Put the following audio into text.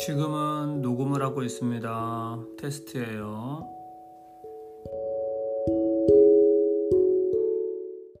지금은 녹음을 하고 있습니다. 테스트예요.